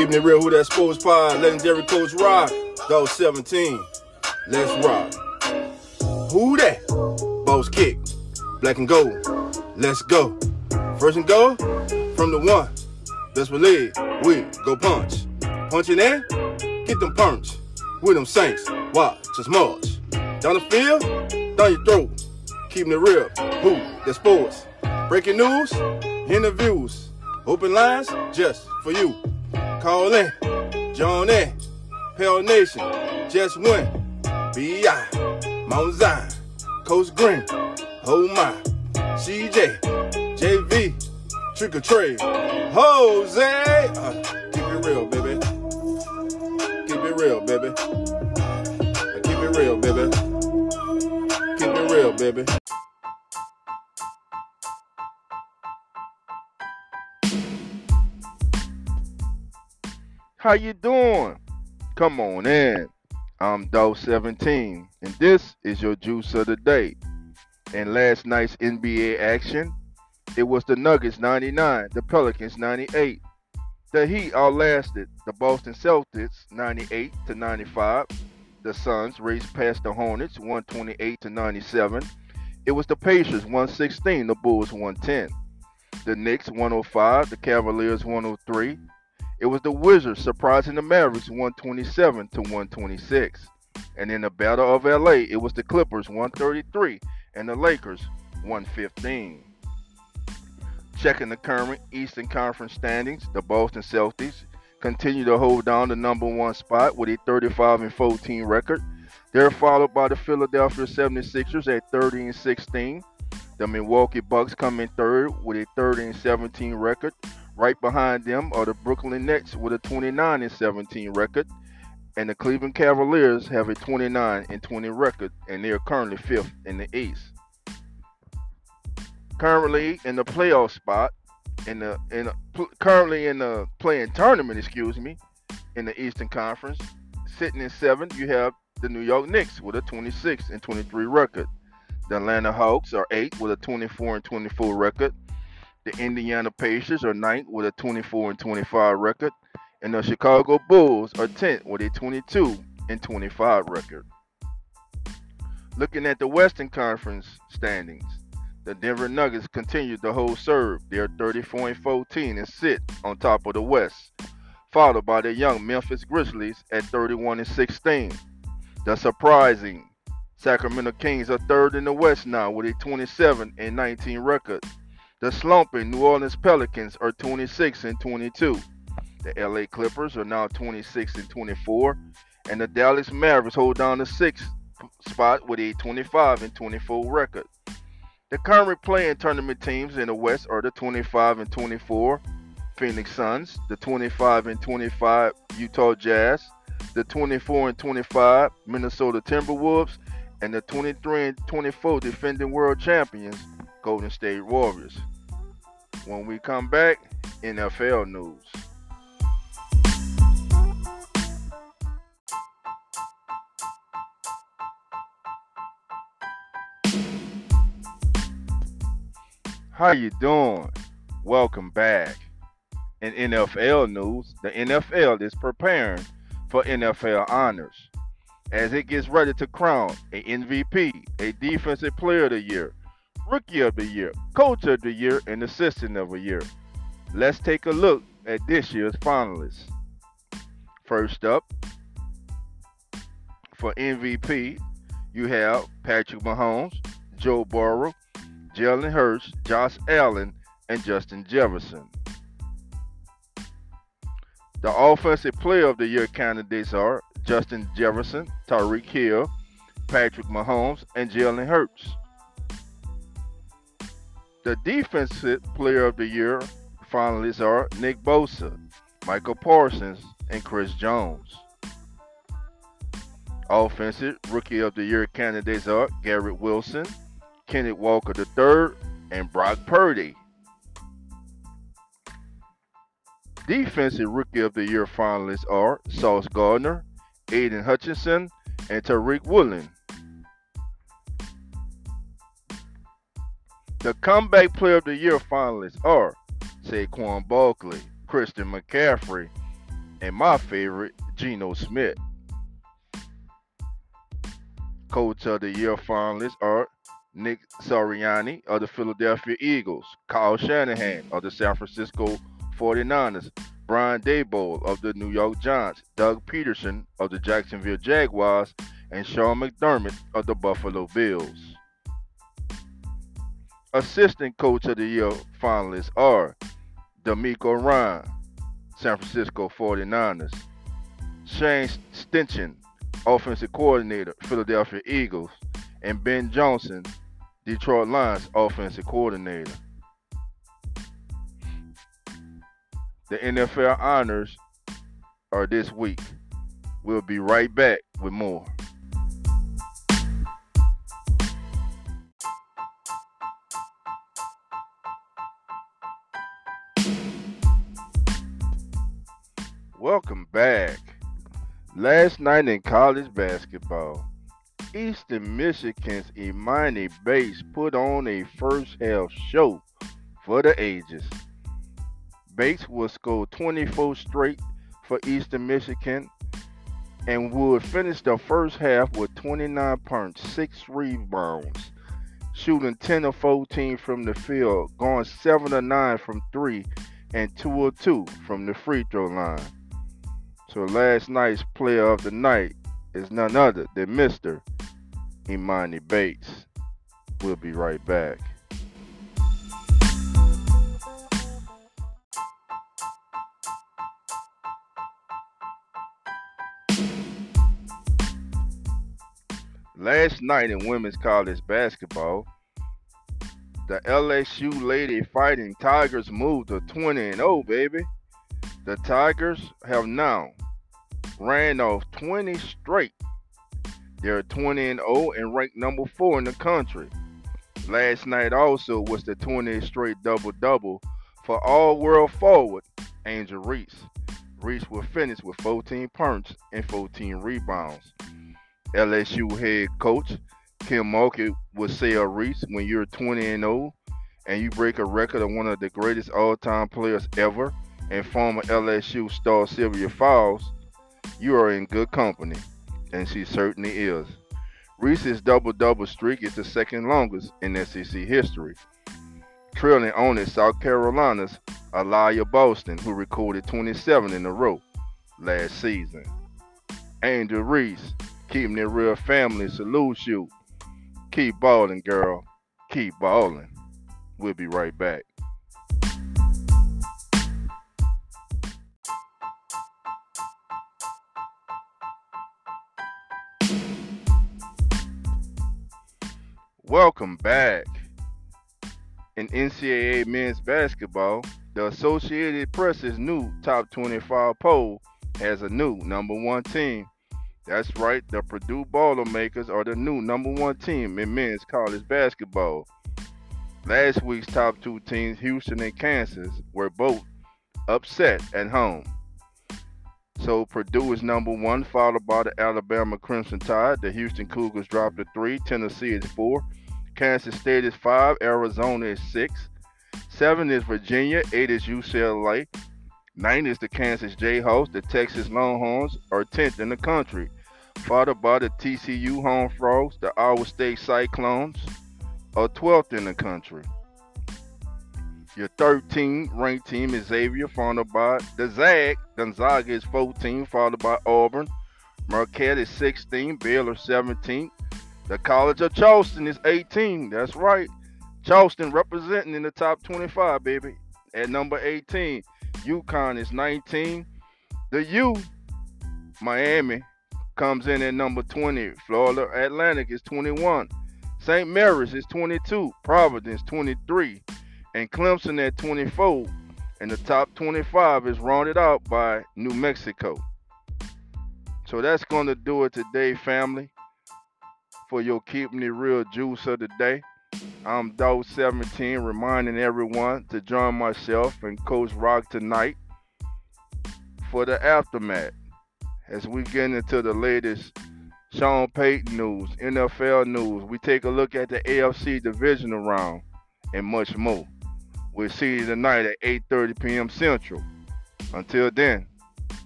Keeping it real, who that sports pod? Legendary Coach Rock. Those 17. Let's rock. Who that? Boss kick. Black and gold. Let's go. First and go from the one. Best believe we go punch. Punching in, get them punch. With them saints, watch us march. Down the field, down your throat. Keeping it real, who the sports. Breaking news, interviews, open lines just for you. Call in, join in, Pale Nation, just win. B.I., Mount Zion, Coast Green, oh my, CJ, JV, Trick or Trade, Jose. Uh, keep it real, baby. Keep it real, baby. Uh, keep it real, baby. Keep it real, baby. How you doing? Come on in. I'm Doe17, and this is your juice of the day. In last night's NBA action, it was the Nuggets 99, the Pelicans 98. The Heat outlasted the Boston Celtics 98 to 95. The Suns raced past the Hornets 128 to 97. It was the Pacers 116, the Bulls 110. The Knicks 105, the Cavaliers 103. It was the Wizards surprising the Mavericks 127 to 126. And in the Battle of LA, it was the Clippers 133 and the Lakers 115. Checking the current Eastern Conference standings, the Boston Celtics continue to hold down the number one spot with a 35 and 14 record. They're followed by the Philadelphia 76ers at 30 and 16. The Milwaukee Bucks come in third with a 30 and 17 record. Right behind them are the Brooklyn Nets with a 29 and 17 record, and the Cleveland Cavaliers have a 29 and 20 record, and they are currently fifth in the East. Currently in the playoff spot, in the in currently in the playing tournament, excuse me, in the Eastern Conference, sitting in seventh, you have the New York Knicks with a 26 and 23 record. The Atlanta Hawks are eight with a 24 and 24 record. The Indiana Pacers are ninth with a 24 and 25 record, and the Chicago Bulls are 10th with a 22 and 25 record. Looking at the Western Conference standings, the Denver Nuggets continue to hold serve. They are 34 and 14 and sit on top of the West, followed by the young Memphis Grizzlies at 31 and 16. The surprising Sacramento Kings are third in the West now with a 27 and 19 record. The slumping New Orleans Pelicans are 26 and 22. The LA Clippers are now 26 and 24, and the Dallas Mavericks hold down the sixth spot with a 25 and 24 record. The current playing tournament teams in the West are the 25 and 24 Phoenix Suns, the 25 and 25 Utah Jazz, the 24 and 25 Minnesota Timberwolves, and the 23 and 24 defending world champions Golden State Warriors. When we come back, NFL news. How you doing? Welcome back. In NFL news, the NFL is preparing for NFL honors as it gets ready to crown a MVP, a Defensive Player of the Year, Rookie of the Year, Coach of the Year, and Assistant of the Year. Let's take a look at this year's finalists. First up, for MVP, you have Patrick Mahomes, Joe Burrow, Jalen Hurts, Josh Allen, and Justin Jefferson. The Offensive Player of the Year candidates are Justin Jefferson, Tyreek Hill, Patrick Mahomes, and Jalen Hurts. The Defensive Player of the Year finalists are Nick Bosa, Micah Parsons, and Chris Jones. Offensive Rookie of the Year candidates are Garrett Wilson, Kenneth Walker III, and Brock Purdy. Defensive Rookie of the Year finalists are Sauce Gardner, Aidan Hutchinson, and Tariq Woolen. The Comeback Player of the Year finalists are Saquon Barkley, Christian McCaffrey, and my favorite, Geno Smith. Coach of the Year finalists are Nick Sirianni of the Philadelphia Eagles, Kyle Shanahan of the San Francisco 49ers, Brian Daboll of the New York Giants, Doug Pederson of the Jacksonville Jaguars, and Sean McDermott of the Buffalo Bills. Assistant Coach of the Year finalists are DeMeco Ryan, San Francisco 49ers, Shane Steichen, Offensive Coordinator, Philadelphia Eagles, and Ben Johnson, Detroit Lions Offensive Coordinator. The NFL honors are this week. We'll be right back with more. Welcome back. Last night in college basketball, Eastern Michigan's Emoni Bates put on a first half show for the ages. Bates would score 24 straight for Eastern Michigan and would finish the first half with 29 points, 6 rebounds, shooting 10 of 14 from the field, going 7 of 9 from 3, and 2 of 2 from the free throw line. So last night's player of the night is none other than Mr. Emoni Bates. We'll be right back. Last night in women's college basketball, the LSU Lady Fighting Tigers moved to 20 and 0, baby. The Tigers have now ran off 20 straight. They're 20 and 0 and ranked number 4 in the country. Last night also was the 20 straight double double for all world forward Angel Reese. Reese will finish with 14 points and 14 rebounds. LSU head coach Kim Mulkey would say of Reese when you're 20 and 0 and you break a record of one of the greatest all-time players ever and former LSU star Sylvia Fowles, you are in good company, and she certainly is. Reese's double-double streak is the second longest in SEC history, trailing only South Carolina's Aliyah Boston, who recorded 27 in a row last season. Angel Reese, keeping it real family, salute you. Keep balling, girl. Keep balling. We'll be right back. Welcome back. In NCAA men's basketball, the Associated Press's new top 25 poll has a new number one team. That's right, the Purdue Boilermakers are the new number one team in men's college basketball. Last week's top two teams, Houston and Kansas, were both upset at home. So Purdue is number one, followed by the Alabama Crimson Tide. The Houston Cougars dropped to three. Tennessee is four. Kansas State is five. Arizona is six. Seven is Virginia. Eight is UCLA. Nine is the Kansas Jayhawks. The Texas Longhorns are 10th in the country, followed by the TCU Horned Frogs. The Iowa State Cyclones are 12th in the country. Your 13th ranked team is Xavier, followed by the Zag. Gonzaga is 14, followed by Auburn. Marquette is 16, Baylor 17. The College of Charleston is 18. That's right. Charleston representing in the top 25, baby. At number 18. UConn is 19. The U, Miami, comes in at number 20. Florida Atlantic is 21. St. Mary's is 22. Providence 23 and Clemson at 24. And the top 25 is rounded out by New Mexico. So that's going to do it today, family, for your Keeping It Real Juice of the day. I'm Dog 17, reminding everyone to join myself and Coach Rock tonight for the aftermath as we get into the latest Sean Payton news, NFL news. We take a look at the AFC divisional round and much more. We'll see you tonight at 8:30 p.m. Central. Until then,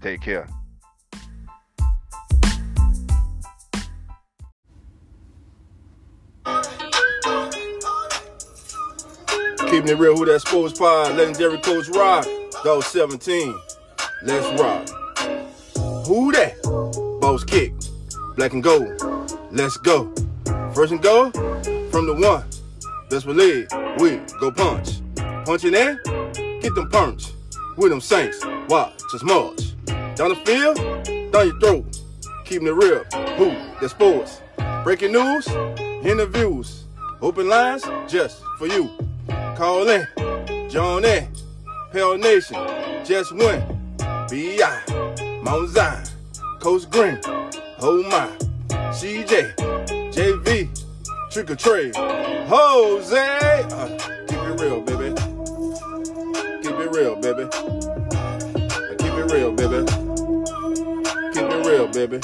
Take care. Keeping it real, who that sports pod, legendary coach Rock, Dog 17. Let's rock. Who that? Boss kick, black and gold. Let's go. First and go from the one. Best believe we go punch. Punching in, get them punch. With them saints, watch us march. Down the field, down your throat. Keeping it real, who that sports. Breaking news, interviews, open lines just for you. Call in, join in, Pale Nation, just win. B.I., Mount Zion, Coach Green, Oh My, CJ, JV, Trick or Trade, Jose. Uh, real, baby. Keep it real, baby. Keep it real, baby.